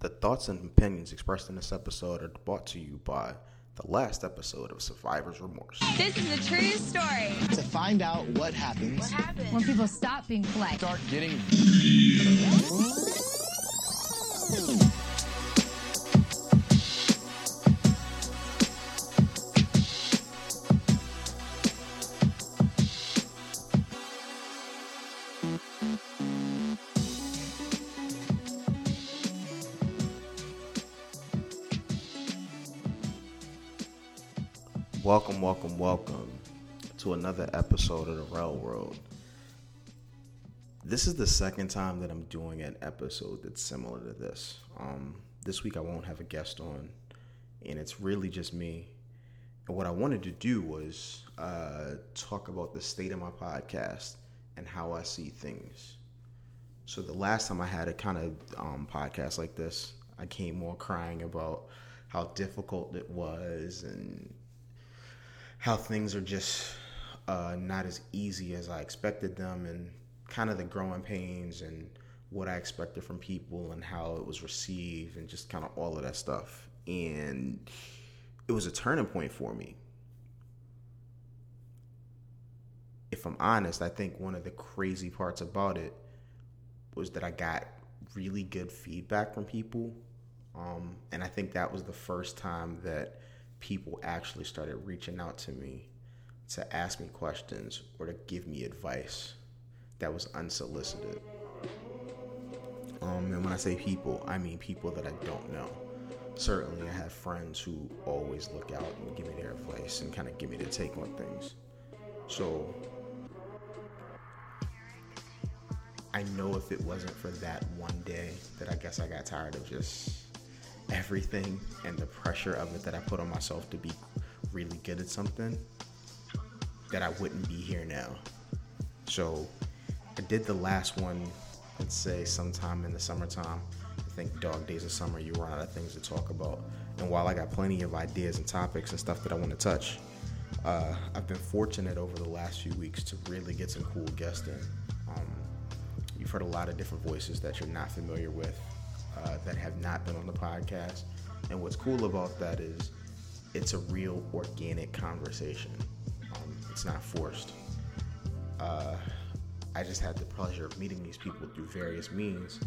The thoughts and opinions expressed in this episode are brought to you by the last episode of Survivor's Remorse. This is a true story. to find out what happens What happened? when people stop being polite. start getting Welcome, welcome, welcome to another episode of the Rel World. This is the second time that I'm doing an episode that's similar to this. Um, this week I won't have a guest on, and it's really just me. And what I wanted to do was uh, talk about the state of my podcast and how I see things. So the last time I had a kind of um, podcast like this, I came more crying about how difficult it was and how things are just uh, not as easy as I expected them, and kind of the growing pains and what I expected from people and how it was received, and just kind of all of that stuff. And it was a turning point for me. If I'm honest, I think one of the crazy parts about it was that I got really good feedback from people. Um, and I think that was the first time that people actually started reaching out to me to ask me questions or to give me advice that was unsolicited. Um, and when I say people, I mean people that I don't know. Certainly, I have friends who always look out and give me their advice and kind of give me their take on things. So, I know if it wasn't for that one day that I guess I got tired of just everything and the pressure of it that I put on myself to be really good at something, that I wouldn't be here now. So I did the last one, let's say sometime in the summertime. I think dog days of summer, you run out of things to talk about. And while I got plenty of ideas and topics and stuff that I want to touch, uh, I've been fortunate over the last few weeks to really get some cool guests in. Um, you've heard a lot of different voices that you're not familiar with uh, that have not been on the podcast. And what's cool about that is it's a real organic conversation. Um, it's not forced. Uh, I just had the pleasure of meeting these people through various means,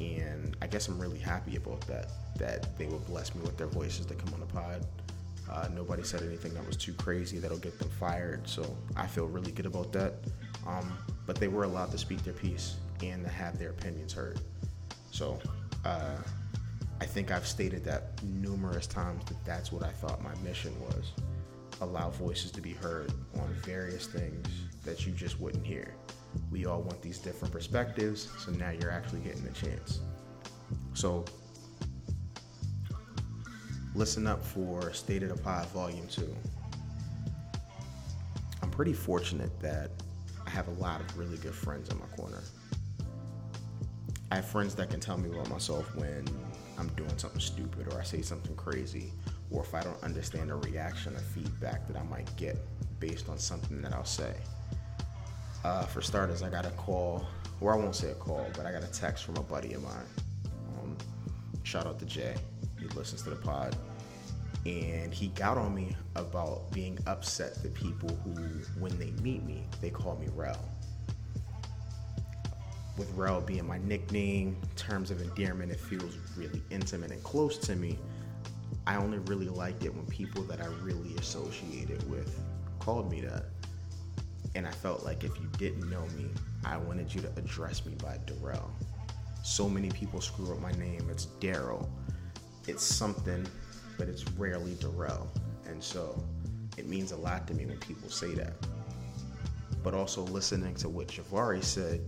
and I guess I'm really happy about that. That they will bless me with their voices to come on the pod. Uh, nobody said anything that was too crazy that'll get them fired, so I feel really good about that. Um, but they were allowed to speak their piece and to have their opinions heard. So uh, I think I've stated that numerous times that that's what I thought my mission was allow voices to be heard on various things that you just wouldn't hear. We all want these different perspectives, so now you're actually getting the chance. So, listen up for State of the Pod Volume 2. I'm pretty fortunate that I have a lot of really good friends in my corner. I have friends that can tell me about myself when I'm doing something stupid or I say something crazy, or if I don't understand a reaction or feedback that I might get based on something that I'll say. Uh, for starters, I got a call, or I won't say a call, but I got a text from a buddy of mine. Um, shout out to Jay. He listens to the pod. And he got on me about being upset that people who, when they meet me, they call me Rel with Rel being my nickname, terms of endearment, it feels really intimate and close to me. I only really liked it when people that I really associated with called me that. And I felt like if you didn't know me, I wanted you to address me by Darrell. So many people screw up my name. It's Daryl. It's something, but it's rarely Darrell. And so it means a lot to me when people say that. But also listening to what Javari said,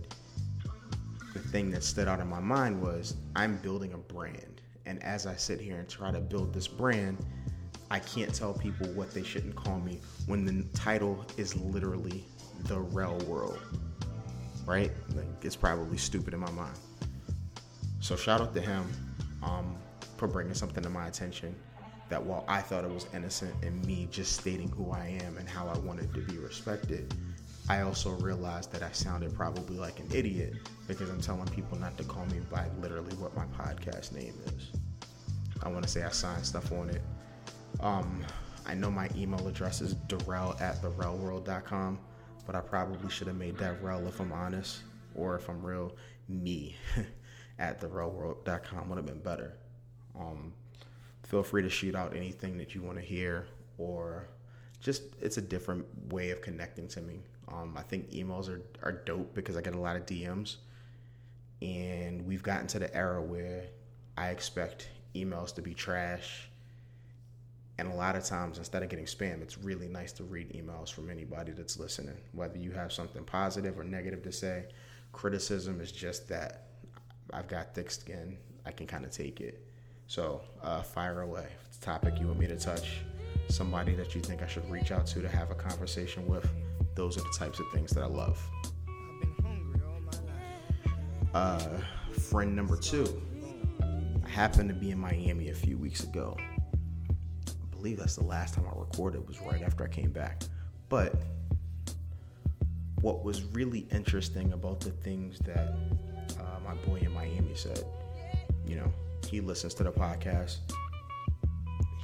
the thing that stood out in my mind was I'm building a brand. And as I sit here and try to build this brand, I can't tell people what they shouldn't call me when the title is literally the Rel World. Right? Like it's probably stupid in my mind. So shout out to him um, for bringing something to my attention that while I thought it was innocent and me just stating who I am and how I wanted to be respected, I also realized that I sounded probably like an idiot because I'm telling people not to call me by literally what my podcast name is. I want to say I signed stuff on it. Um, I know my email address is Darrell at therelworld.com, but I probably should have made that rel if I'm honest, or if I'm real, me at therelworld.com would have been better. Um, feel free to shoot out anything that you want to hear, or just it's a different way of connecting to me. Um, I think emails are, are dope because I get a lot of DMs, and we've gotten to the era where I expect emails to be trash. And a lot of times, instead of getting spam, it's really nice to read emails from anybody that's listening. Whether you have something positive or negative to say, criticism is just that. I've got thick skin. I can kind of take it. So, uh, fire away. If it's a topic you want me to touch, somebody that you think I should reach out to to have a conversation with, those are the types of things that I love. Uh, friend number two. I happened to be in Miami a few weeks ago. I believe that's the last time I recorded was right after I came back. But what was really interesting about the things that uh, my boy in Miami said, you know, he listens to the podcast.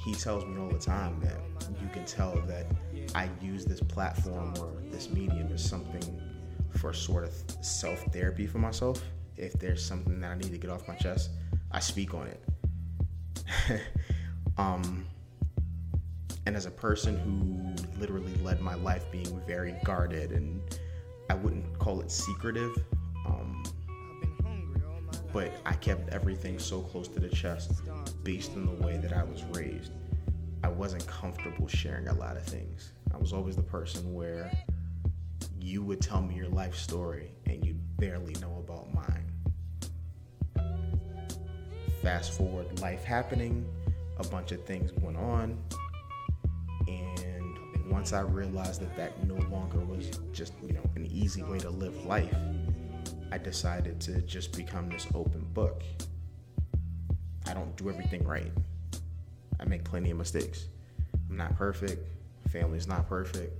He tells me all the time that you can tell that I use this platform or this medium as something for sort of self therapy for myself. If there's something that I need to get off my chest, I speak on it. um, and as a person who literally led my life being very guarded and I wouldn't call it secretive, um, but I kept everything so close to the chest based on the way that I was raised. I wasn't comfortable sharing a lot of things. I was always the person where you would tell me your life story and you barely know about mine. Fast forward, life happening, a bunch of things went on, and once I realized that that no longer was just, you know, an easy way to live life, I decided to just become this open book. I don't do everything right. I make plenty of mistakes. I'm not perfect. Family's not perfect.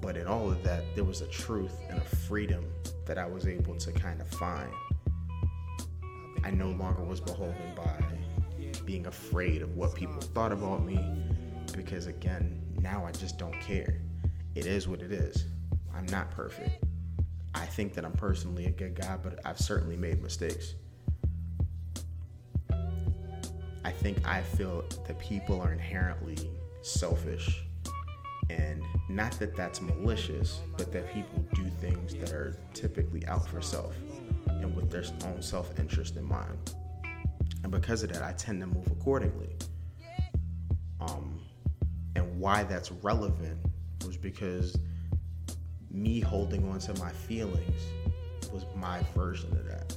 But in all of that, there was a truth and a freedom that I was able to kind of find. I no longer was beholden by being afraid of what people thought about me because, again, now I just don't care. It is what it is. I'm not perfect. I think that I'm personally a good guy, but I've certainly made mistakes. I think I feel that people are inherently selfish. And not that that's malicious, but that people do things that are typically out for self and with their own self interest in mind. And because of that, I tend to move accordingly. Um, and why that's relevant was because me holding on to my feelings was my version of that.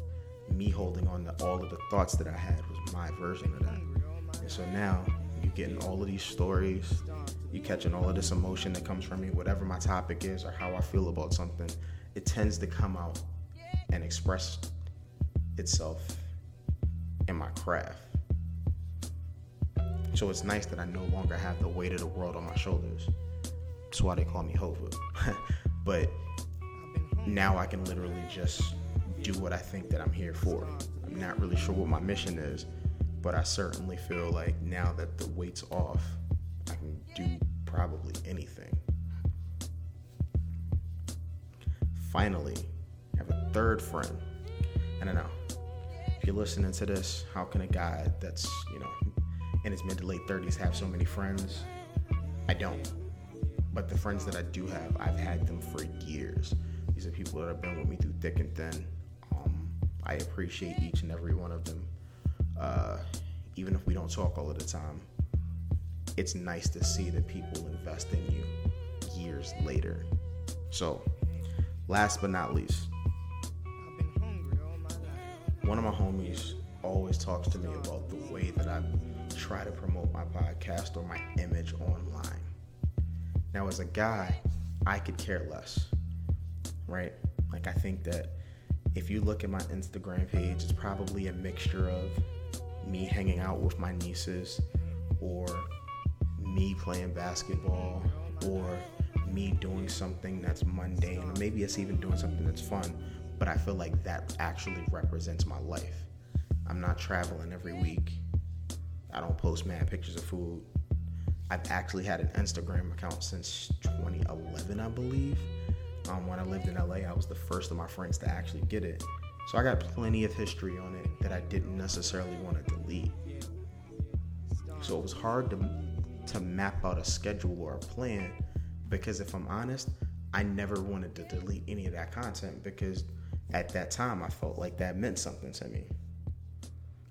Me holding on to all of the thoughts that I had was my version of that. And so now you're getting all of these stories, you're catching all of this emotion that comes from me, whatever my topic is or how I feel about something, it tends to come out and express itself in my craft. So it's nice that I no longer have the weight of the world on my shoulders. That's why they call me Hova. but now I can literally just do what I think that I'm here for. I'm not really sure what my mission is, but I certainly feel like now that the weight's off, I can do probably anything. Finally, I have a third friend. I don't know. If you're listening to this, how can a guy that's, you know, in his mid to late 30s have so many friends? I don't. But the friends that I do have, I've had them for years. These are people that have been with me through thick and thin. I appreciate each and every one of them. Uh, even if we don't talk all of the time, it's nice to see that people invest in you years later. So, last but not least, one of my homies always talks to me about the way that I try to promote my podcast or my image online. Now, as a guy, I could care less, right? Like, I think that if you look at my Instagram page, it's probably a mixture of me hanging out with my nieces or me playing basketball or me doing something that's mundane, or maybe it's even doing something that's fun, but I feel like that actually represents my life. I'm not traveling every week. I don't post mad pictures of food. I've actually had an Instagram account since 2011, I believe. Um, when I lived in LA, I was the first of my friends to actually get it. So I got plenty of history on it that I didn't necessarily want to delete. So it was hard to to map out a schedule or a plan because if I'm honest, I never wanted to delete any of that content because at that time I felt like that meant something to me.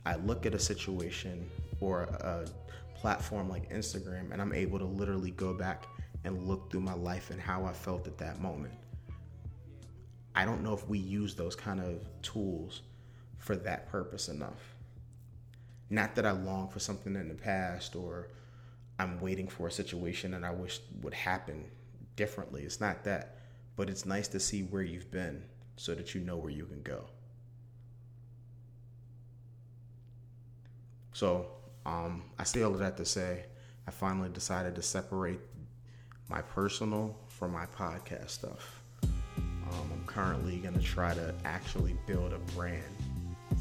I look at a situation or a platform like Instagram and I'm able to literally go back and look through my life and how I felt at that moment. I don't know if we use those kind of tools for that purpose enough. Not that I long for something in the past or I'm waiting for a situation that I wish would happen differently. It's not that, but it's nice to see where you've been so that you know where you can go. So, um, I say all of that to say I finally decided to separate my personal from my podcast stuff. Um, I'm currently going to try to actually build a brand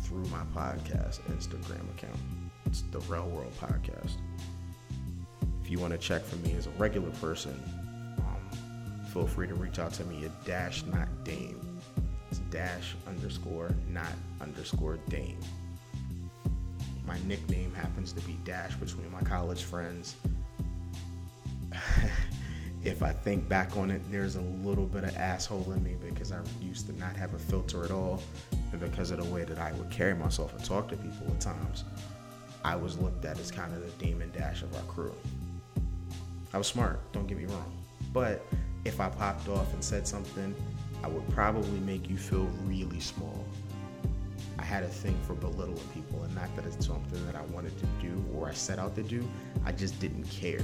through my podcast Instagram account. It's the Rel World Podcast. If you want to check for me as a regular person, um, feel free to reach out to me at dash not Dame. It's dash underscore not underscore Dame. My nickname happens to be Dash between my college friends. If I think back on it, there's a little bit of asshole in me because I used to not have a filter at all. And because of the way that I would carry myself and talk to people at times, I was looked at as kind of the demon dash of our crew. I was smart, don't get me wrong. But if I popped off and said something, I would probably make you feel really small. I had a thing for belittling people, and not that it's something that I wanted to do or I set out to do, I just didn't care.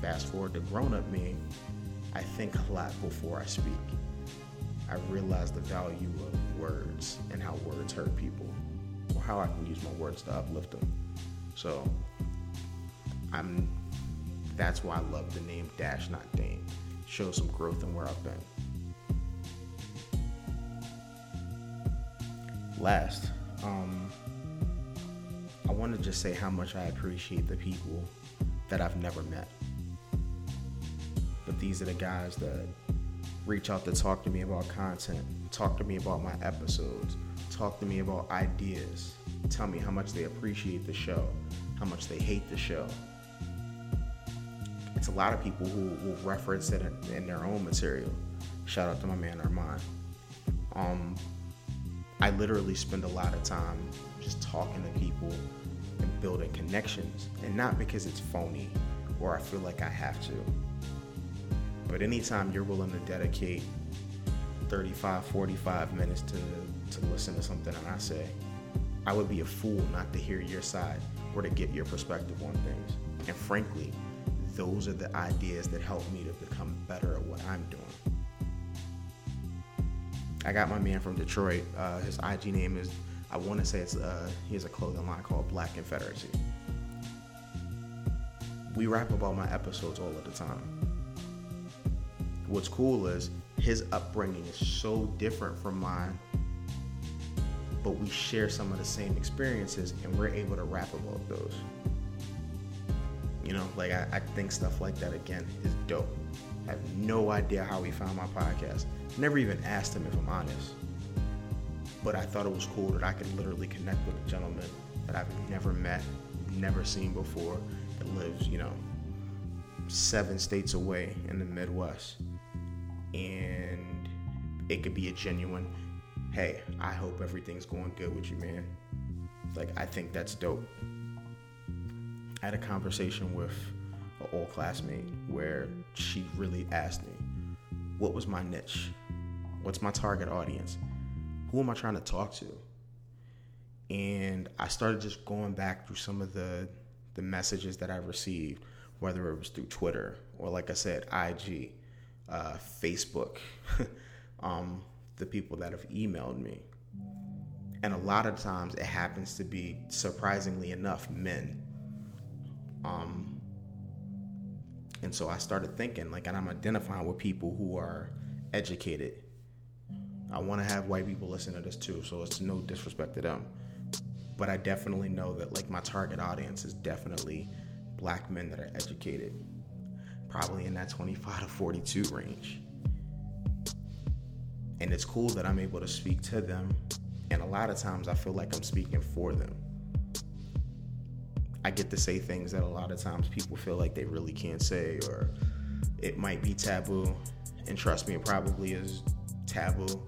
Fast forward to grown up me, I think a lot before I speak. I realize the value of words and how words hurt people, or how I can use my words to uplift them. So, I'm. That's why I love the name Dash Not Dame. Shows some growth in where I've been. last, um, I want to just say how much I appreciate the people that I've never met. But these are the guys that reach out to talk to me about content, talk to me about my episodes, talk to me about ideas, tell me how much they appreciate the show, how much they hate the show. It's a lot of people who will reference it in, their own material. Shout out to my man Armand. Um, I literally spend a lot of time just talking to people and building connections, and not because it's phony or I feel like I have to. But anytime you're willing to dedicate 35, 45 minutes to, to listen to something and I say, I would be a fool not to hear your side or to get your perspective on things. And frankly, those are the ideas that help me to become better at what I'm doing. I got my man from Detroit. Uh, his IG name is, I want to say it's, uh, he has a clothing line called Black Confederacy. We rap about my episodes all of the time. What's cool is his upbringing is so different from mine, but we share some of the same experiences and we're able to rap about those. You know, like I, I think stuff like that again is dope. I have no idea how he found my podcast. Never even asked him if I'm honest. But I thought it was cool that I could literally connect with a gentleman that I've never met, never seen before, that lives, you know, seven states away in the Midwest. And it could be a genuine, hey, I hope everything's going good with you, man. Like, I think that's dope. I had a conversation with an old classmate where she really asked me, what was my niche? What's my target audience? Who am I trying to talk to? And I started just going back through some of the the messages that I received, whether it was through Twitter or, like I said, IG, uh, Facebook, um, the people that have emailed me. And a lot of times it happens to be, surprisingly enough, men. Um, And so I started thinking, like, and I'm identifying with people who are educated. I want to have white people listen to this too, so it's no disrespect to them. But I definitely know that, like, my target audience is definitely black men that are educated, probably in that 25 to 42 range. And it's cool that I'm able to speak to them. And a lot of times I feel like I'm speaking for them. I get to say things that a lot of times people feel like they really can't say, or it might be taboo. And trust me, it probably is taboo.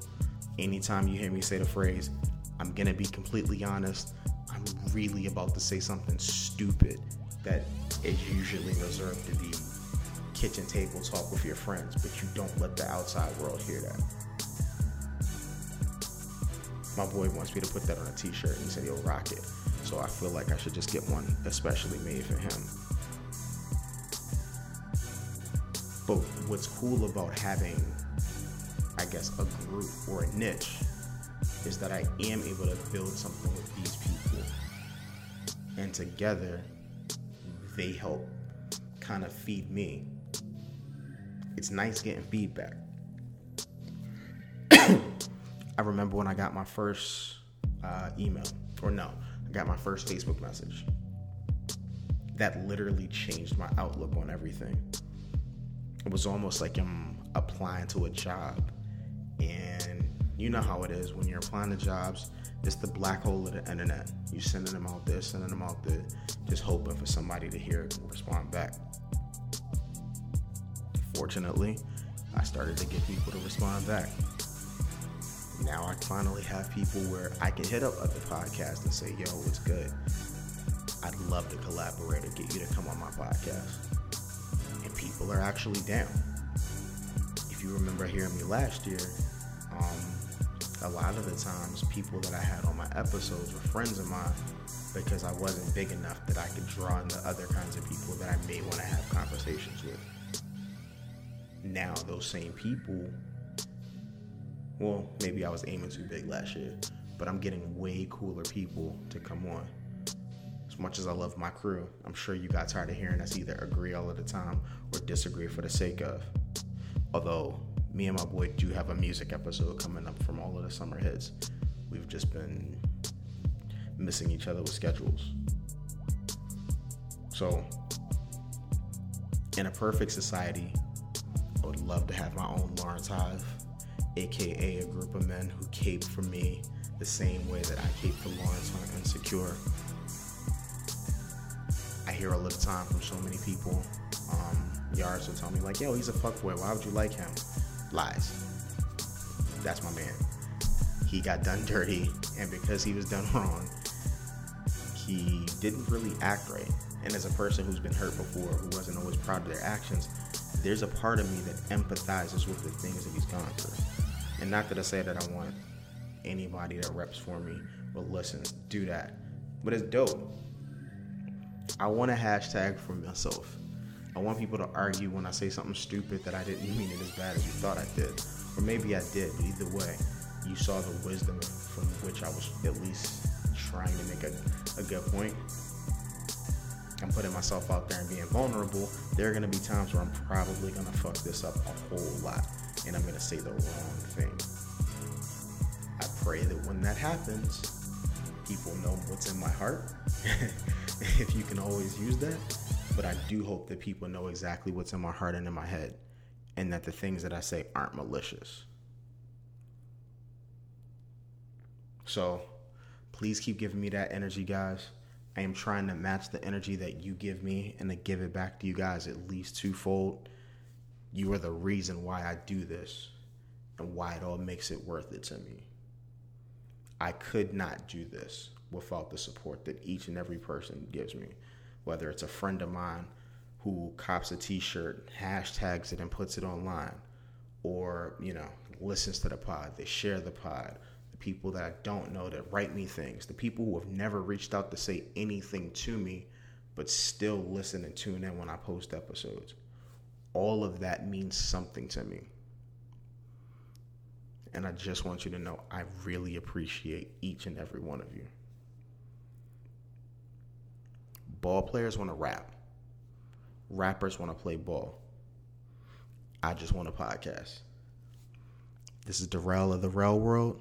Anytime you hear me say the phrase, I'm gonna be completely honest, I'm really about to say something stupid that is usually reserved to be kitchen table talk with your friends, but you don't let the outside world hear that. My boy wants me to put that on a t shirt and he said he'll rock it. So I feel like I should just get one especially made for him. But what's cool about having, I guess, a group or a niche is that I am able to build something with these people. And together, they help kind of feed me. It's nice getting feedback. I remember when I got my first uh, email, or no, I got my first Facebook message. That literally changed my outlook on everything. It was almost like I'm applying to a job. And you know how it is when you're applying to jobs, it's the black hole of the internet. You sending them out there, sending them out there, just hoping for somebody to hear it and respond back. Fortunately, I started to get people to respond back. Now I finally have people where I can hit up other podcasts and say, yo, it's good? I'd love to collaborate or get you to come on my podcast. And people are actually down. If you remember hearing me last year, um, a lot of the times people that I had on my episodes were friends of mine because I wasn't big enough that I could draw in the other kinds of people that I may want to have conversations with. Now, those same people, well, maybe I was aiming too big last year, but I'm getting way cooler people to come on. As much as I love my crew, I'm sure you got tired of hearing us either agree all of the time or disagree for the sake of. Although me and my boy do have a music episode coming up from all of the summer hits. We've just been missing each other with schedules. So, in a perfect society, I would love to have my own Lawrence Hive, aka a group of men who cape for me the same way that I cape for Lawrence on Insecure. I hear all the time from so many people. Um, Yards will tell me like, "Yo, he's a fuckboy. Why would you like him?" lies. That's my man. He got done dirty, and because he was done wrong, he didn't really act right. And as a person who's been hurt before, who wasn't always proud of their actions, there's a part of me that empathizes with the things that he's gone through. And not that I say that I want anybody that reps for me or listens do that, but it's dope. I want a hashtag for myself. I want people to argue when I say something stupid that I didn't mean it as bad as you thought I did. Or maybe I did, but either way, you saw the wisdom from which I was at least trying to make a, a good point. I'm putting myself out there and being vulnerable. There are going to be times where I'm probably going to fuck this up a whole lot and I'm going to say the wrong thing. I pray that when that happens, people know what's in my heart. if you can always use that but I do hope that people know exactly what's in my heart and in my head, and that the things that I say aren't malicious. So please keep giving me that energy, guys. I am trying to match the energy that you give me and to give it back to you guys at least twofold. You are the reason why I do this and why it all makes it worth it to me. I could not do this without the support that each and every person gives me whether it's a friend of mine who cops a t-shirt, hashtags it and puts it online, or, you know, listens to the pod, they share the pod, people that I don't know that write me things, the people who have never reached out to say anything to me, but still listen and tune in when I post episodes. All of that means something to me. And I just want you to know I really appreciate each and every one of you. Ball players want to rap. Rappers want to play ball. I just want a podcast. This is Darrell of the Rel World,